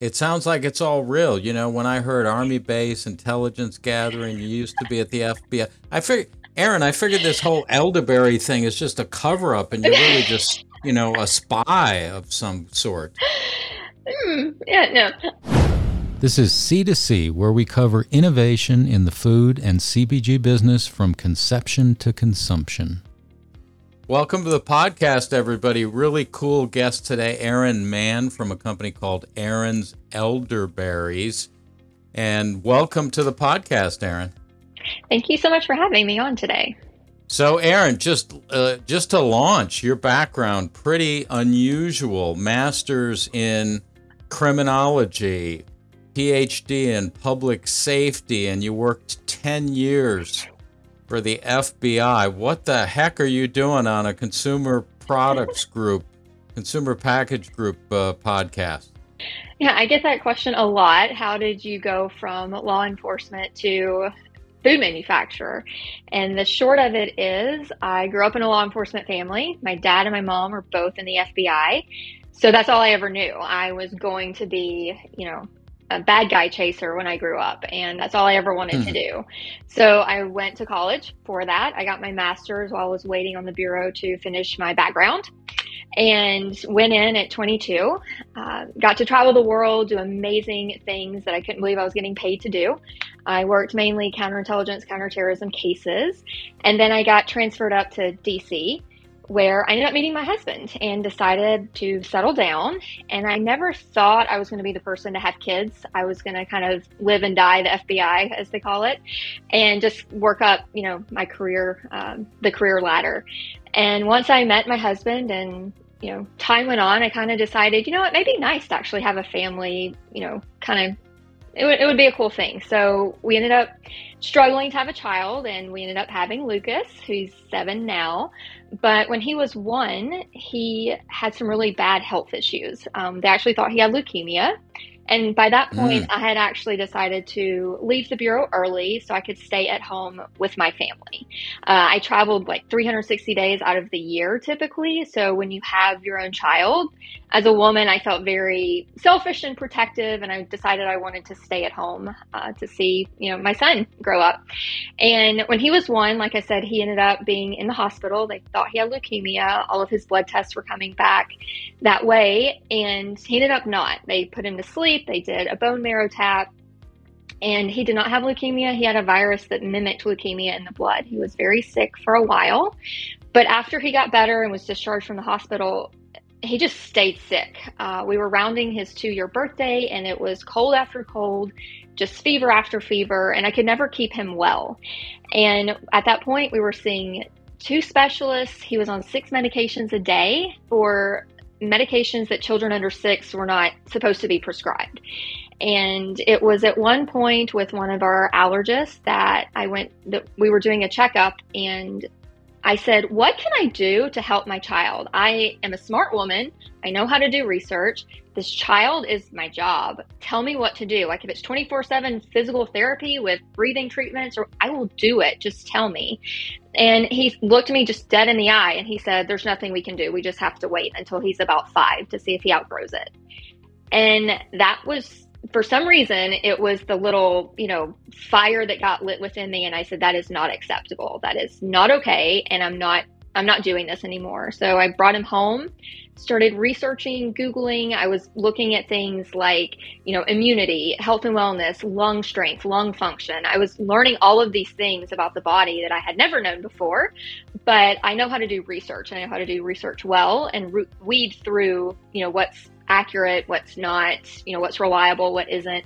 It sounds like it's all real. You know, when I heard Army base, intelligence gathering, you used to be at the FBI. I figured, Erin, I figured this whole elderberry thing is just a cover up and you're really just, you know, a spy of some sort. Mm, yeah, no. This is C2C, where we cover innovation in the food and CPG business from conception to consumption. Welcome to the podcast, everybody. Really cool guest today, Erin Mann from a company called Erin's Elderberries. And welcome to the podcast, Erin. Thank you so much for having me on today. So, Erin, just uh, just to launch your background, pretty unusual. Masters in criminology, PhD in public safety, and you worked ten years for the FBI. What the heck are you doing on a consumer products group, consumer package group uh, podcast? Yeah, I get that question a lot. How did you go from law enforcement to food manufacturer? And the short of it is, I grew up in a law enforcement family. My dad and my mom are both in the FBI. So that's all I ever knew. I was going to be, you know, a bad guy chaser when I grew up, and that's all I ever wanted to hmm. do. So I went to college for that. I got my master's while I was waiting on the bureau to finish my background, and went in at 22. Uh, got to travel the world, do amazing things that I couldn't believe I was getting paid to do. I worked mainly counterintelligence, counterterrorism cases, and then I got transferred up to DC where I ended up meeting my husband and decided to settle down. And I never thought I was going to be the person to have kids. I was going to kind of live and die the FBI, as they call it, and just work up, you know, my career, um, the career ladder. And once I met my husband and you know, time went on, I kind of decided, you know, it may be nice to actually have a family, you know, kind of it it would be a cool thing. So we ended up struggling to have a child, and we ended up having Lucas, who's seven now. But when he was one, he had some really bad health issues. Um, they actually thought he had leukemia. And by that point, mm. I had actually decided to leave the Bureau early so I could stay at home with my family. Uh, I traveled like 360 days out of the year typically. So when you have your own child, as a woman, I felt very selfish and protective, and I decided I wanted to stay at home uh, to see, you know, my son grow up. And when he was one, like I said, he ended up being in the hospital. They thought he had leukemia. All of his blood tests were coming back that way, and he ended up not. They put him to sleep. They did a bone marrow tap, and he did not have leukemia. He had a virus that mimicked leukemia in the blood. He was very sick for a while. But after he got better and was discharged from the hospital, he just stayed sick. Uh, we were rounding his two year birthday, and it was cold after cold, just fever after fever, and I could never keep him well. And at that point, we were seeing two specialists. He was on six medications a day for medications that children under six were not supposed to be prescribed. And it was at one point with one of our allergists that I went, that we were doing a checkup, and I said, What can I do to help my child? I am a smart woman. I know how to do research. This child is my job. Tell me what to do. Like, if it's 24 7 physical therapy with breathing treatments, or I will do it. Just tell me. And he looked me just dead in the eye and he said, There's nothing we can do. We just have to wait until he's about five to see if he outgrows it. And that was for some reason it was the little you know fire that got lit within me and i said that is not acceptable that is not okay and i'm not i'm not doing this anymore. So i brought him home started researching googling. I was looking at things like you know immunity health and wellness lung strength lung function. I was learning all of these things about the body that i had never known before but i know how to do research. And i know how to do research well and re- weed through you know what's accurate, what's not, you know, what's reliable, what isn't.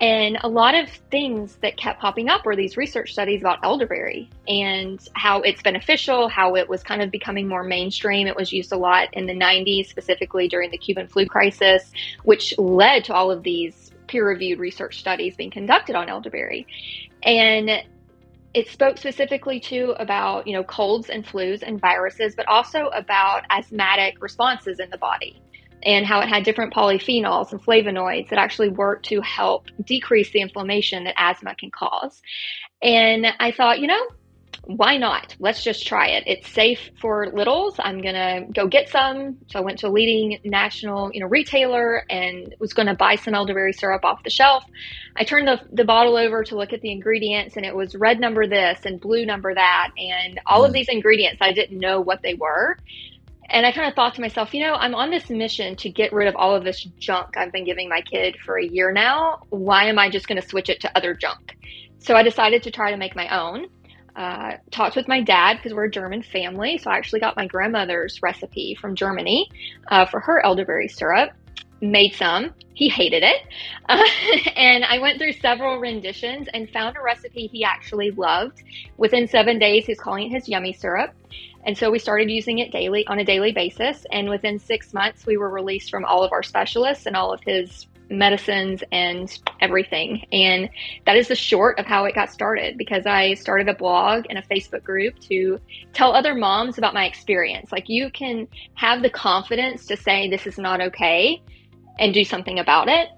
And a lot of things that kept popping up were these research studies about elderberry and how it's beneficial, how it was kind of becoming more mainstream. It was used a lot in the 90s, specifically during the Cuban flu crisis, which led to all of these peer reviewed research studies being conducted on elderberry. And it spoke specifically to about, you know, colds and flus and viruses, but also about asthmatic responses in the body and how it had different polyphenols and flavonoids that actually work to help decrease the inflammation that asthma can cause. And I thought, you know, why not? Let's just try it. It's safe for littles. I'm gonna go get some. So I went to a leading national, you know, retailer and was gonna buy some elderberry syrup off the shelf. I turned the, the bottle over to look at the ingredients and it was red number this and blue number that and all mm. of these ingredients I didn't know what they were. And I kind of thought to myself, you know, I'm on this mission to get rid of all of this junk I've been giving my kid for a year now. Why am I just going to switch it to other junk? So I decided to try to make my own uh, talked with my dad because we're a German family. So I actually got my grandmother's recipe from Germany uh, for her elderberry syrup. Made some. He hated it. Uh, and I went through several renditions and found a recipe he actually loved. Within seven days, he's calling it his yummy syrup. And so we started using it daily on a daily basis. And within six months, we were released from all of our specialists and all of his medicines and everything. And that is the short of how it got started because I started a blog and a Facebook group to tell other moms about my experience. Like you can have the confidence to say this is not okay and do something about it.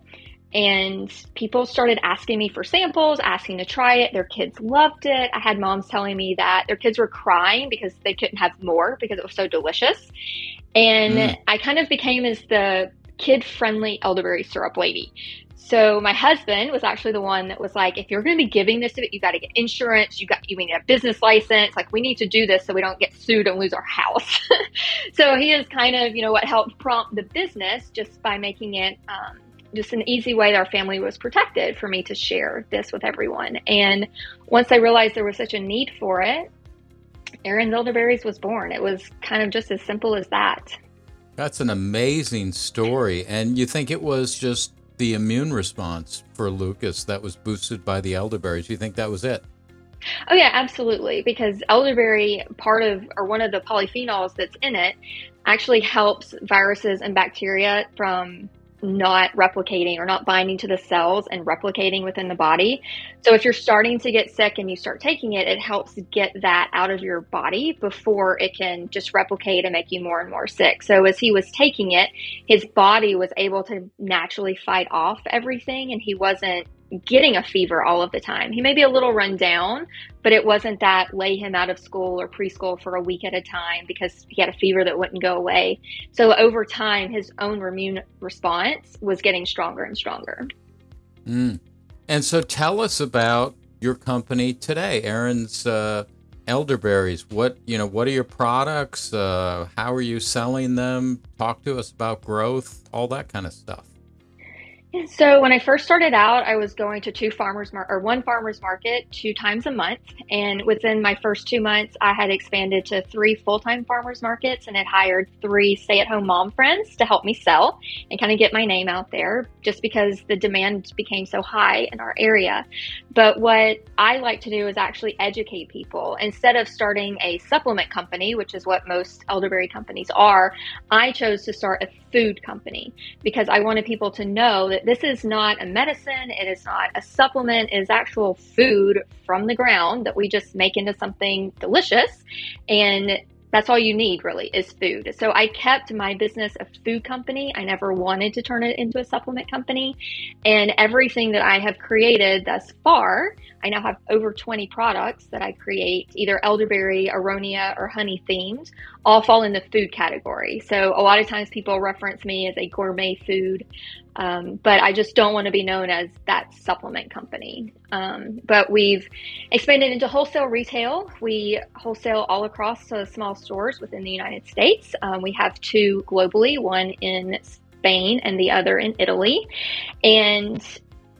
And people started asking me for samples, asking to try it. Their kids loved it. I had moms telling me that their kids were crying because they couldn't have more because it was so delicious. And mm. I kind of became as the kid friendly elderberry syrup lady. So my husband was actually the one that was like, if you're going to be giving this to it, you got to get insurance. You got you need a business license. Like we need to do this so we don't get sued and lose our house. so he is kind of you know what helped prompt the business just by making it um, just an easy way that our family was protected for me to share this with everyone. And once I realized there was such a need for it, Erin's Elderberries was born. It was kind of just as simple as that. That's an amazing story. And you think it was just the immune response for Lucas that was boosted by the elderberries? You think that was it? Oh yeah, absolutely. Because elderberry, part of or one of the polyphenols that's in it, actually helps viruses and bacteria from not replicating or not binding to the cells and replicating within the body. So if you're starting to get sick and you start taking it, it helps get that out of your body before it can just replicate and make you more and more sick. So as he was taking it, his body was able to naturally fight off everything and he wasn't getting a fever all of the time. He may be a little run down, but it wasn't that lay him out of school or preschool for a week at a time because he had a fever that wouldn't go away. So over time, his own immune response was getting stronger and stronger. Mm. And so tell us about your company today, Erin's uh, Elderberries. What you know? What are your products? Uh, how are you selling them? Talk to us about growth, all that kind of stuff. So when I first started out, I was going to two farmers mar- or one farmers market two times a month, and within my first two months, I had expanded to three full time farmers markets and had hired three stay at home mom friends to help me sell and kind of get my name out there, just because the demand became so high in our area. But what I like to do is actually educate people instead of starting a supplement company, which is what most elderberry companies are. I chose to start a food company because I wanted people to know that this is not a medicine, it is not a supplement, it is actual food from the ground that we just make into something delicious. And that's all you need really is food. So I kept my business a food company. I never wanted to turn it into a supplement company. And everything that I have created thus far, I now have over 20 products that I create, either elderberry, aronia, or honey themed, all fall in the food category. So a lot of times people reference me as a gourmet food um, but I just don't want to be known as that supplement company. Um, but we've expanded into wholesale retail. We wholesale all across uh, small stores within the United States. Um, we have two globally, one in Spain and the other in Italy. And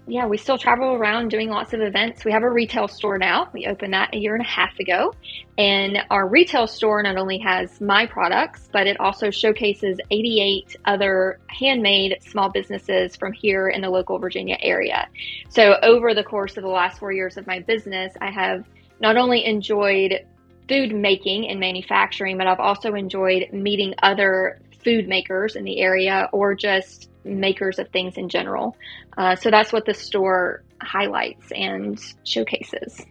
yeah, we still travel around doing lots of events. We have a retail store now. We opened that a year and a half ago. And our retail store not only has my products, but it also showcases 88 other handmade small businesses from here in the local Virginia area. So, over the course of the last four years of my business, I have not only enjoyed food making and manufacturing, but I've also enjoyed meeting other food makers in the area or just makers of things in general. Uh, so that's what the store highlights and showcases.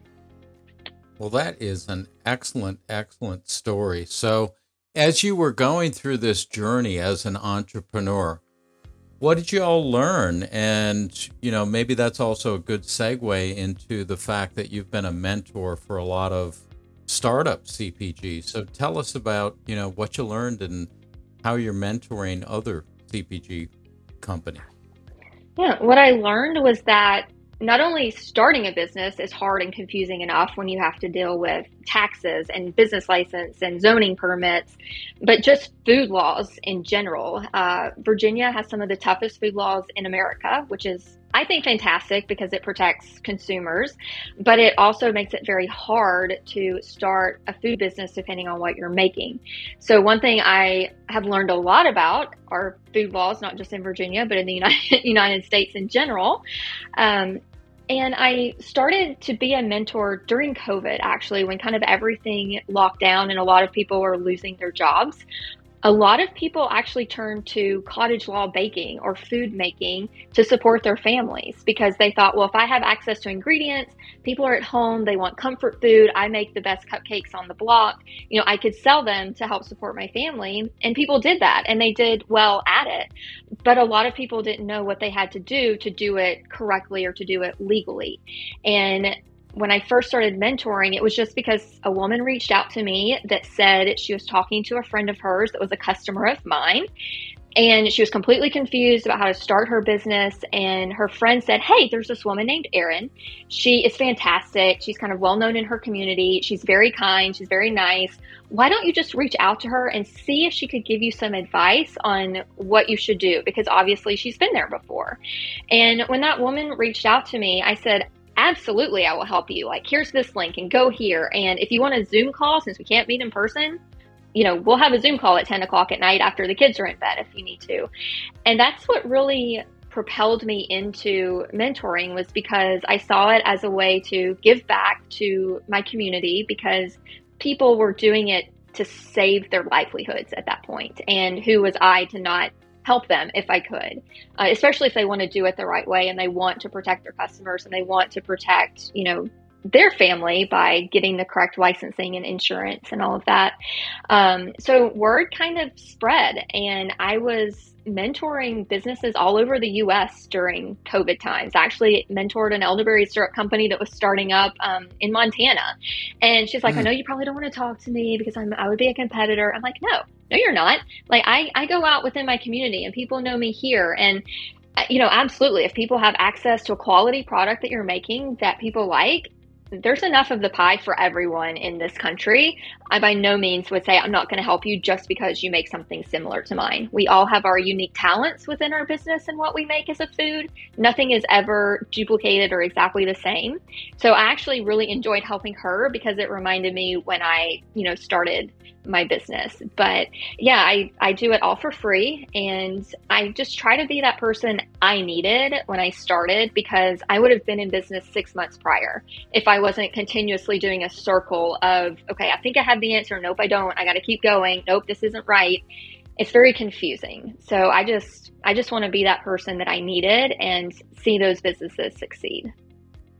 Well, that is an excellent, excellent story. So, as you were going through this journey as an entrepreneur, what did you all learn? And, you know, maybe that's also a good segue into the fact that you've been a mentor for a lot of startup CPG. So tell us about you know what you learned and how you're mentoring other CPG companies. Yeah, what I learned was that not only starting a business is hard and confusing enough when you have to deal with taxes and business license and zoning permits, but just food laws in general. Uh, Virginia has some of the toughest food laws in America, which is I think fantastic because it protects consumers, but it also makes it very hard to start a food business depending on what you're making. So, one thing I have learned a lot about are food laws, not just in Virginia, but in the United, States in general. Um, and I started to be a mentor during COVID, actually, when kind of everything locked down and a lot of people were losing their jobs a lot of people actually turn to cottage law baking or food making to support their families because they thought, well, if I have access to ingredients, people are at home, they want comfort food, I make the best cupcakes on the block, you know, I could sell them to help support my family. And people did that and they did well at it. But a lot of people didn't know what they had to do to do it correctly or to do it legally. And when I first started mentoring, it was just because a woman reached out to me that said she was talking to a friend of hers that was a customer of mine. And she was completely confused about how to start her business. And her friend said, Hey, there's this woman named Erin. She is fantastic. She's kind of well known in her community. She's very kind. She's very nice. Why don't you just reach out to her and see if she could give you some advice on what you should do? Because obviously she's been there before. And when that woman reached out to me, I said, absolutely, I will help you. Like, here's this link and go here. And if you want a Zoom call, since we can't meet in person, you know, we'll have a Zoom call at 10 o'clock at night after the kids are in bed if you need to. And that's what really propelled me into mentoring was because I saw it as a way to give back to my community because people were doing it to save their livelihoods at that point. And who was I to not help them if I could, uh, especially if they want to do it the right way and they want to protect their customers and they want to protect, you know, their family by getting the correct licensing and insurance and all of that. Um, so word kind of spread, and I was mentoring businesses all over the U.S. during COVID times. I actually mentored an elderberry syrup company that was starting up um, in Montana, and she's like, mm. "I know you probably don't want to talk to me because I'm I would be a competitor." I'm like, "No, no, you're not. Like I I go out within my community, and people know me here, and." Uh, you know, absolutely. If people have access to a quality product that you're making that people like, there's enough of the pie for everyone in this country. I by no means would say I'm not going to help you just because you make something similar to mine. We all have our unique talents within our business and what we make as a food. Nothing is ever duplicated or exactly the same. So I actually really enjoyed helping her because it reminded me when I, you know, started my business. But yeah, I, I do it all for free. And I just try to be that person I needed when I started because I would have been in business six months prior if I wasn't continuously doing a circle of, okay, I think I have the answer. Nope, I don't. I got to keep going. Nope, this isn't right. It's very confusing. So I just, I just want to be that person that I needed and see those businesses succeed.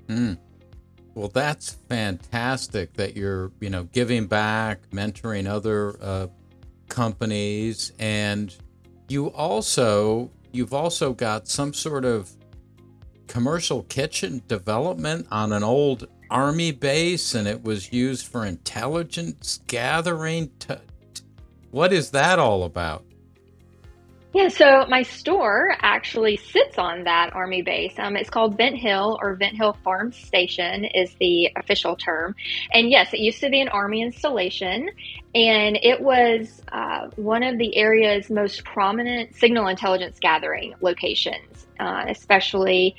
Mm. Well, that's fantastic that you're, you know, giving back, mentoring other uh, companies, and you also you've also got some sort of commercial kitchen development on an old army base, and it was used for intelligence gathering. what is that all about? Yeah, so my store actually sits on that Army base. Um, it's called Vint Hill or Vint Hill Farm Station is the official term. And yes, it used to be an Army installation, and it was uh, one of the area's most prominent signal intelligence gathering locations, uh, especially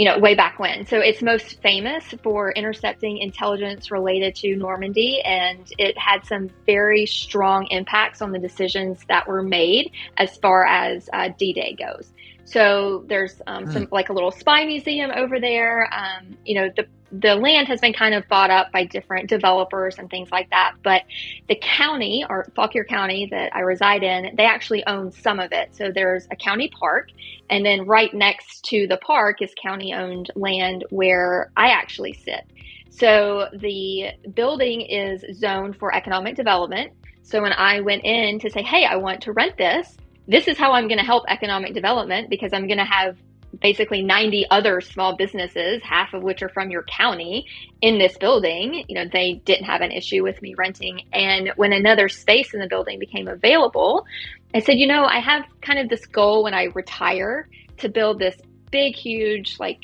you know, way back when. So it's most famous for intercepting intelligence related to Normandy, and it had some very strong impacts on the decisions that were made as far as uh, D Day goes. So there's um, mm. some like a little spy museum over there. Um, you know, the the land has been kind of bought up by different developers and things like that. But the county or Fauquier County that I reside in, they actually own some of it. So there's a county park, and then right next to the park is county owned land where I actually sit. So the building is zoned for economic development. So when I went in to say, hey, I want to rent this, this is how I'm going to help economic development because I'm going to have basically 90 other small businesses, half of which are from your county in this building. You know, they didn't have an issue with me renting. And when another space in the building became available, I said, you know, I have kind of this goal when I retire to build this big, huge, like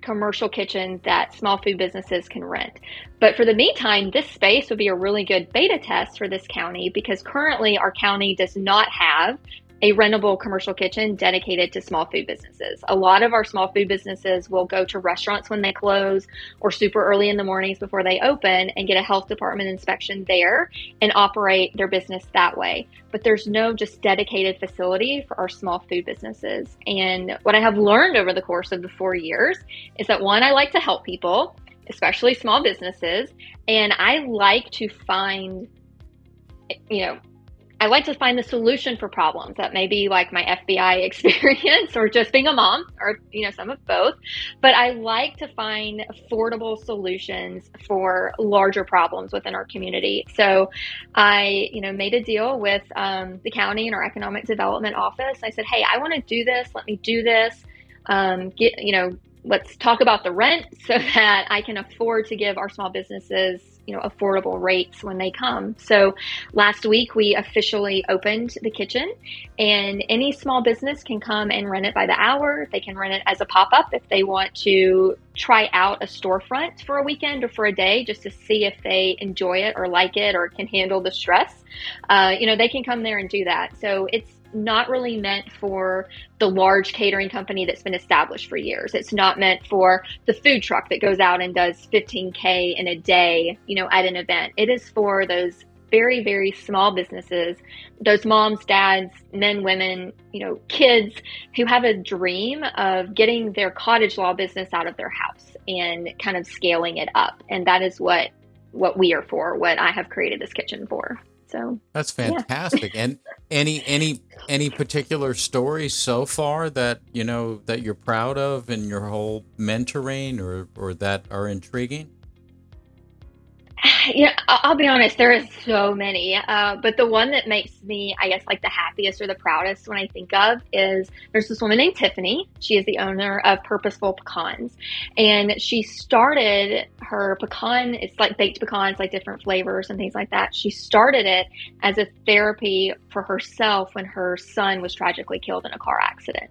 commercial kitchen that small food businesses can rent. But for the meantime, this space would be a really good beta test for this county because currently our county does not have a rentable commercial kitchen dedicated to small food businesses. A lot of our small food businesses will go to restaurants when they close or super early in the mornings before they open and get a health department inspection there and operate their business that way. But there's no just dedicated facility for our small food businesses. And what I have learned over the course of the four years is that one, I like to help people, especially small businesses, and I like to find you know I like to find the solution for problems that may be like my FBI experience or just being a mom or, you know, some of both. But I like to find affordable solutions for larger problems within our community. So I, you know, made a deal with um, the county and our economic development office. I said, hey, I want to do this. Let me do this. Um, get, you know, let's talk about the rent so that I can afford to give our small businesses you know affordable rates when they come. So last week we officially opened the kitchen and any small business can come and rent it by the hour. They can rent it as a pop-up if they want to try out a storefront for a weekend or for a day just to see if they enjoy it or like it or can handle the stress. Uh, you know, they can come there and do that. So it's not really meant for the large catering company that's been established for years. It's not meant for the food truck that goes out and does 15K in a day, you know, at an event. It is for those very, very small businesses, those moms, dads, men, women, you know, kids who have a dream of getting their cottage law business out of their house and kind of scaling it up. And that is what what we are for, what I have created this kitchen for. So that's fantastic. Yeah. and any any any particular stories so far that you know that you're proud of in your whole mentoring or or that are intriguing? Yeah, I'll be honest, there is so many. Uh, but the one that makes me, I guess, like the happiest or the proudest when I think of is there's this woman named Tiffany. She is the owner of Purposeful Pecans. And she started her pecan, it's like baked pecans, like different flavors and things like that. She started it as a therapy for herself when her son was tragically killed in a car accident.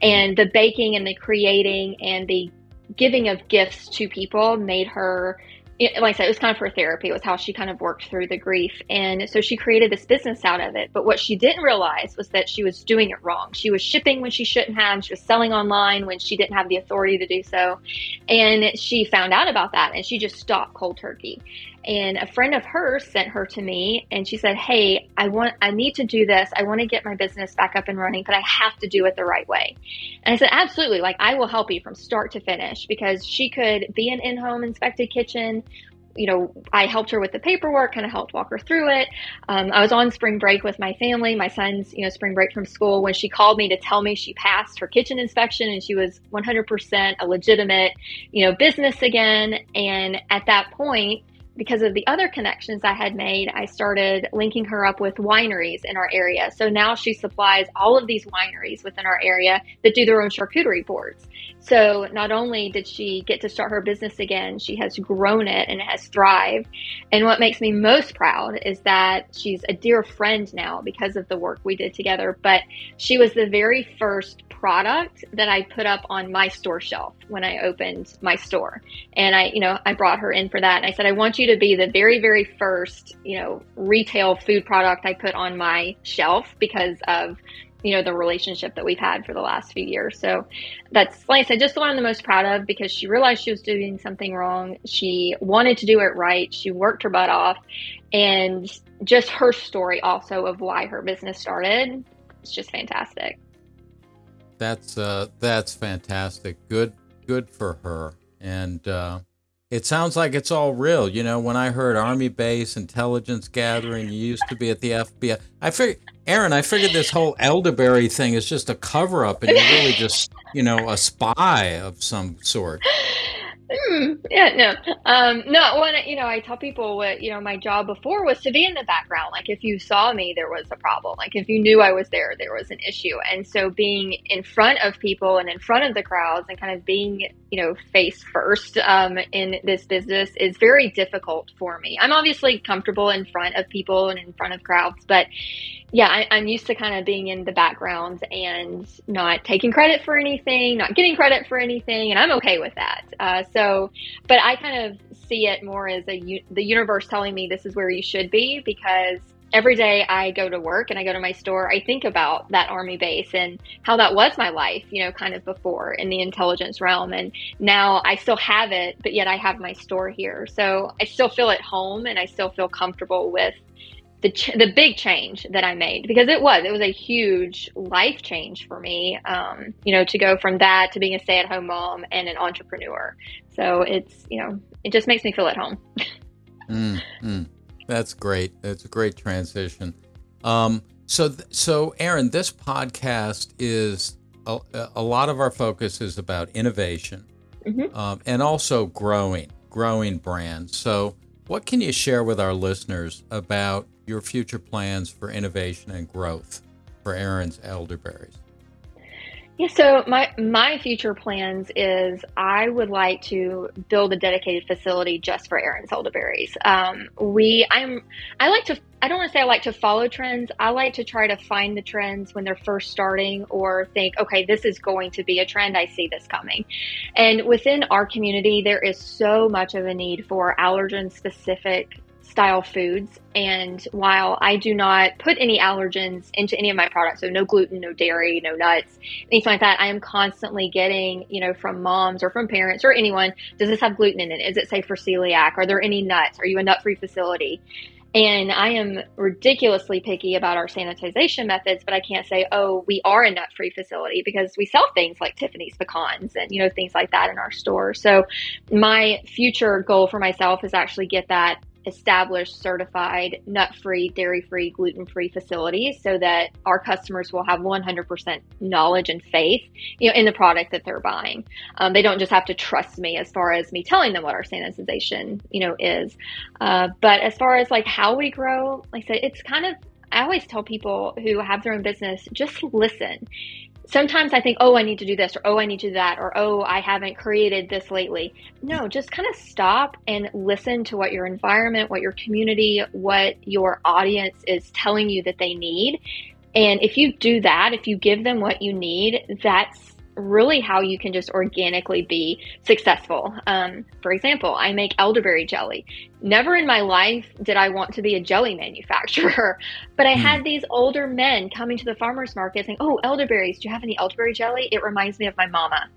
And the baking and the creating and the giving of gifts to people made her it, like I said, it was kind of her therapy. It was how she kind of worked through the grief. And so she created this business out of it. But what she didn't realize was that she was doing it wrong. She was shipping when she shouldn't have. She was selling online when she didn't have the authority to do so. And she found out about that and she just stopped cold turkey. And a friend of hers sent her to me and she said, Hey, I want, I need to do this. I want to get my business back up and running, but I have to do it the right way. And I said, Absolutely. Like, I will help you from start to finish because she could be an in home inspected kitchen. You know, I helped her with the paperwork, kind of helped walk her through it. Um, I was on spring break with my family, my son's, you know, spring break from school when she called me to tell me she passed her kitchen inspection and she was 100% a legitimate, you know, business again. And at that point, because of the other connections I had made, I started linking her up with wineries in our area. So now she supplies all of these wineries within our area that do their own charcuterie boards. So not only did she get to start her business again, she has grown it and it has thrived. And what makes me most proud is that she's a dear friend now because of the work we did together. But she was the very first product that I put up on my store shelf when I opened my store. And I, you know, I brought her in for that. And I said, I want you to be the very, very first, you know, retail food product I put on my shelf because of you know the relationship that we've had for the last few years. So that's like i said just the one i'm the most proud of because she realized she was doing something wrong. She wanted to do it right. She worked her butt off. And just her story also of why her business started it's just fantastic. That's uh that's fantastic. Good good for her. And uh it sounds like it's all real. You know, when I heard Army base, intelligence gathering, you used to be at the FBI. I figured, Erin, I figured this whole elderberry thing is just a cover up and you're really just, you know, a spy of some sort. Hmm, yeah, no, um, no. When you know, I tell people what you know, my job before was to be in the background. Like if you saw me, there was a problem. Like if you knew I was there, there was an issue. And so being in front of people and in front of the crowds and kind of being you know face first um, in this business is very difficult for me. I'm obviously comfortable in front of people and in front of crowds, but yeah, I, am used to kind of being in the background and not taking credit for anything, not getting credit for anything, and I'm okay with that. Uh, so, but I kind of see it more as a the universe telling me this is where you should be because every day I go to work and I go to my store, I think about that army base and how that was my life, you know, kind of before in the intelligence realm. And now I still have it, but yet I have my store here. So I still feel at home and I still feel comfortable with the ch- the big change that I made because it was it was a huge life change for me. Um, you know, to go from that to being a stay at home mom and an entrepreneur. So it's you know it just makes me feel at home. mm, mm. That's great. That's a great transition. Um, so th- so Erin, this podcast is a, a, lot of our focus is about innovation mm-hmm. um, and also growing growing brands. So what can you share with our listeners about your future plans for innovation and growth for Erin's elderberries? Yeah, so my my future plans is I would like to build a dedicated facility just for Erin's elderberries. Um, we I'm I like to I don't want to say I like to follow trends. I like to try to find the trends when they're first starting or think, okay, this is going to be a trend. I see this coming. And within our community, there is so much of a need for allergen specific style foods. And while I do not put any allergens into any of my products, so no gluten, no dairy, no nuts, anything like that, I am constantly getting, you know, from moms or from parents or anyone, does this have gluten in it? Is it safe for celiac? Are there any nuts? Are you a nut free facility? And I am ridiculously picky about our sanitization methods, but I can't say, oh, we are a nut free facility because we sell things like Tiffany's pecans and, you know, things like that in our store. So my future goal for myself is actually get that established certified nut free, dairy free, gluten free facilities so that our customers will have 100% knowledge and faith you know, in the product that they're buying. Um, they don't just have to trust me as far as me telling them what our sanitization you know is. Uh, but as far as like how we grow, like I said, it's kind of I always tell people who have their own business, just listen sometimes I think, oh, I need to do this, or oh, I need to do that, or oh, I haven't created this lately. No, just kind of stop and listen to what your environment, what your community, what your audience is telling you that they need. And if you do that, if you give them what you need, that's really how you can just organically be successful. Um, for example, I make elderberry jelly. Never in my life did I want to be a jelly manufacturer, but I mm. had these older men coming to the farmers market saying, Oh, elderberries, do you have any elderberry jelly? It reminds me of my mama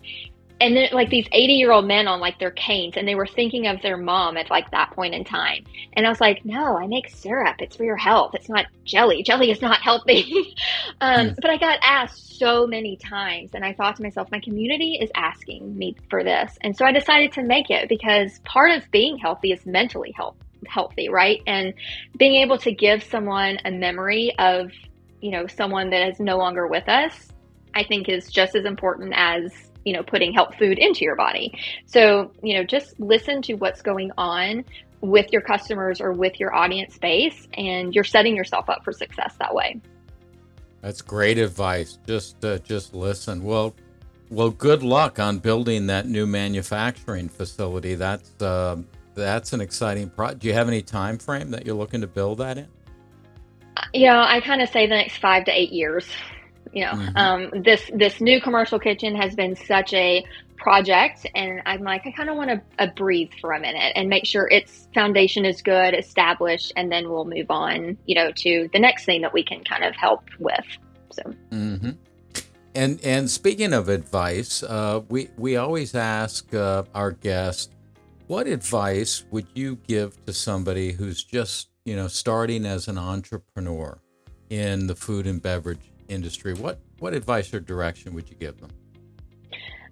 and then like these 80 year old men on like their canes and they were thinking of their mom at like that point in time. And i was like no i make syrup. It's for your health. It's not jelly. Jelly is not healthy. Um, mm. but i got asked so many times and i thought to myself my community is asking me for this. And so i decided to make it because part of being healthy is mentally health, healthy right? And being able to give someone a memory of you know someone that is no longer with us i think is just as important as you know, putting health food into your body. So, you know, just listen to what's going on with your customers or with your audience base, and you're setting yourself up for success that way. That's great advice. Just, uh, just listen. Well, well, good luck on building that new manufacturing facility. That's, uh, that's an exciting project. Do you have any time frame that you're looking to build that in? Yeah, I kind of say the next five to eight years you know mm-hmm. um, this this new commercial kitchen has been such a project and i'm like i kind of want to uh, breathe for a minute and make sure its foundation is good established and then we'll move on you know to the next thing that we can kind of help with so mm-hmm. and and speaking of advice uh, we we always ask uh, our guests what advice would you give to somebody who's just you know starting as an entrepreneur in the food and beverage industry, what what advice or direction would you give them?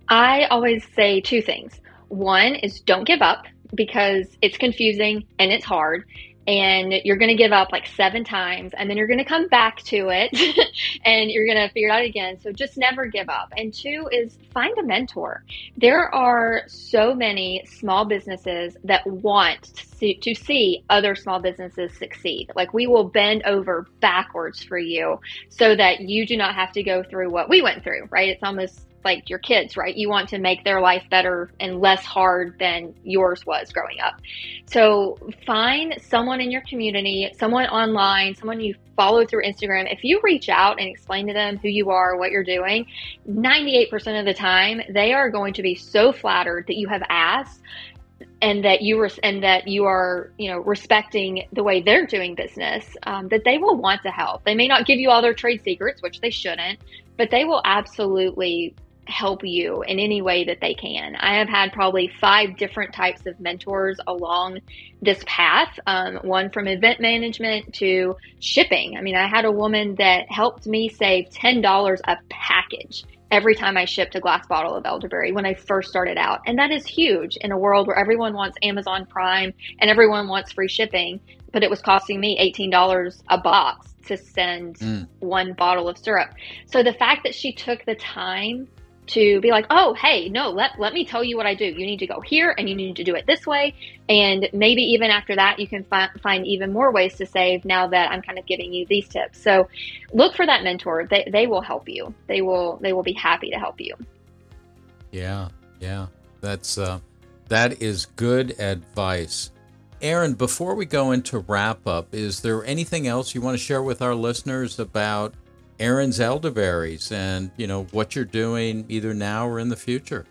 I always say two things. One is don't give up because it's confusing and it's hard. And you're going to give up like seven times and then you're going to come back to it and you're going to figure it out again. So just never give up. And two is find a mentor. There are so many small businesses that want to see, to see other small businesses succeed. Like we will bend over backwards for you so that you do not have to go through what we went through right? It's almost like your kids, right? You want to make their life better and less hard than yours was growing up. So find someone in your community, someone online, someone you follow through Instagram. If you reach out and explain to them who you are, what you're doing, 98% of the time, they are going to be so flattered that you have asked and that you and that you are you know respecting the way they're doing business um, that they will want to help they may not give you all their trade secrets which they shouldn't but they will absolutely help you in any way that they can. I have had probably five different types of mentors along this path um, one from event management to shipping. I mean, I had a woman that helped me save $10 a package every time I shipped a glass bottle of elderberry when I first started out. And that is huge in a world where everyone wants Amazon Prime and everyone wants free shipping, but it was costing me $18 a box to send mm. one bottle of syrup. So the fact that she took the time to be like, oh, hey, no, let, let me tell you what I do. You need to go here and you need to do it this way. And maybe even after that, you can fi- find even more ways to save now that I'm kind of giving you these tips. So look for that mentor. They, they will help you. They will, they will be happy to help you. Yeah. Yeah. That's, uh, that is good advice. Erin, before we go into wrap up, is there anything else you want to share with our listeners about Erin's elderberries and you know what you're doing either now or in the future?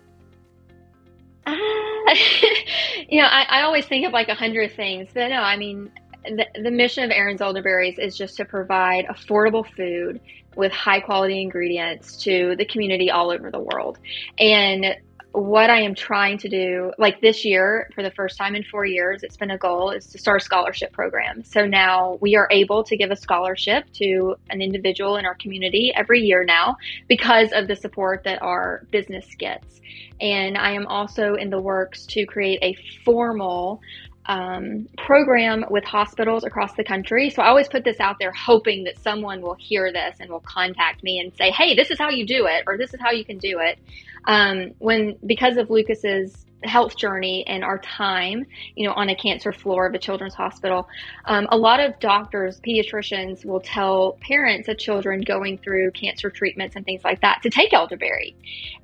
Uh, you know, I, I, always think of like a hundred things, but no, I mean, the, the mission of Erin's elderberries is just to provide affordable food with high quality ingredients to the community all over the world. And what I am trying to do, like this year, for the first time in four years, it's been a goal is to start a scholarship program. So now we are able to give a scholarship to an individual in our community every year now because of the support that our business gets. And I am also in the works to create a formal um, program with hospitals across the country. So I always put this out there hoping that someone will hear this and will contact me and say, hey, this is how you do it, or this is how you can do it. Um, when, because of Lucas's health journey and our time, you know, on a cancer floor of a children's hospital, um, a lot of doctors, pediatricians will tell parents of children going through cancer treatments and things like that to take elderberry,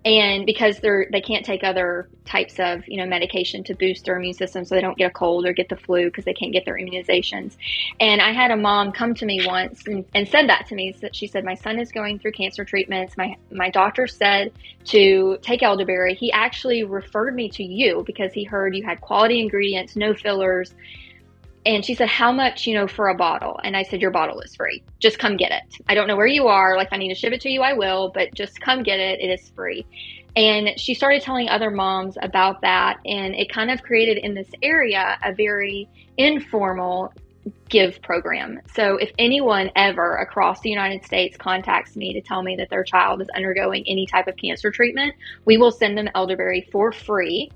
and because they're they can't take other types of you know medication to boost their immune system so they don't get a cold or get the flu because they can't get their immunizations. And I had a mom come to me once and, and said that to me. She said, "My son is going through cancer treatments. My my doctor said to take elderberry. He actually referred me to you because he heard you had quality ingredients, no fillers. And she said, How much, you know, for a bottle? And I said, Your bottle is free. Just come get it. I don't know where you are. Like, I need to ship it to you, I will, but just come get it. It is free. And she started telling other moms about that. And it kind of created in this area a very informal give program. So if anyone ever across the United States contacts me to tell me that their child is undergoing any type of cancer treatment, we will send them elderberry for free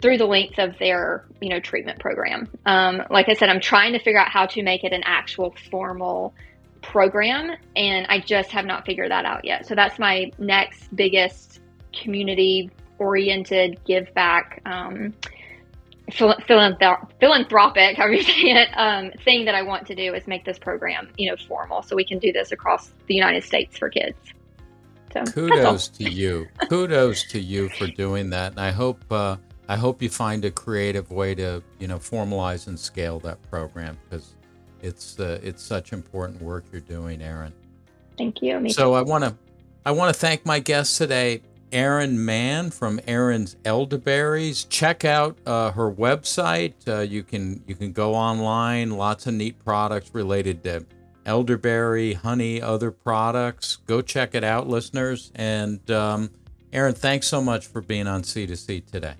through the length of their you know treatment program. Um, like I said, I'm trying to figure out how to make it an actual formal program, and I just have not figured that out yet. So that's my next biggest community oriented give back. Um, philanthropic, however you say it, um, thing that I want to do is make this program, you know, formal, so we can do this across the United States for kids. So kudos to you, kudos to you for doing that, and I hope uh, I hope you find a creative way to you know formalize and scale that program because it's uh, it's such important work you're doing, Erin. Thank you. Me so too. I want to I want to thank my guests today, Erin Mann from Erin's Elderberries. Check out uh, her website. Uh, you can you can go online. Lots of neat products related to elderberry, honey, other products. Go check it out, listeners. And um, Erin, thanks so much for being on C2C today.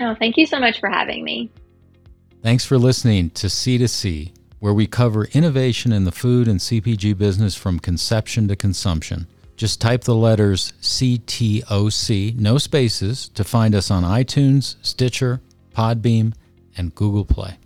Oh, thank you so much for having me. Thanks for listening to C2C, where we cover innovation in the food and CPG business from conception to consumption. Just type the letters CTOC, no spaces, to find us on iTunes, Stitcher, Podbean, and Google Play.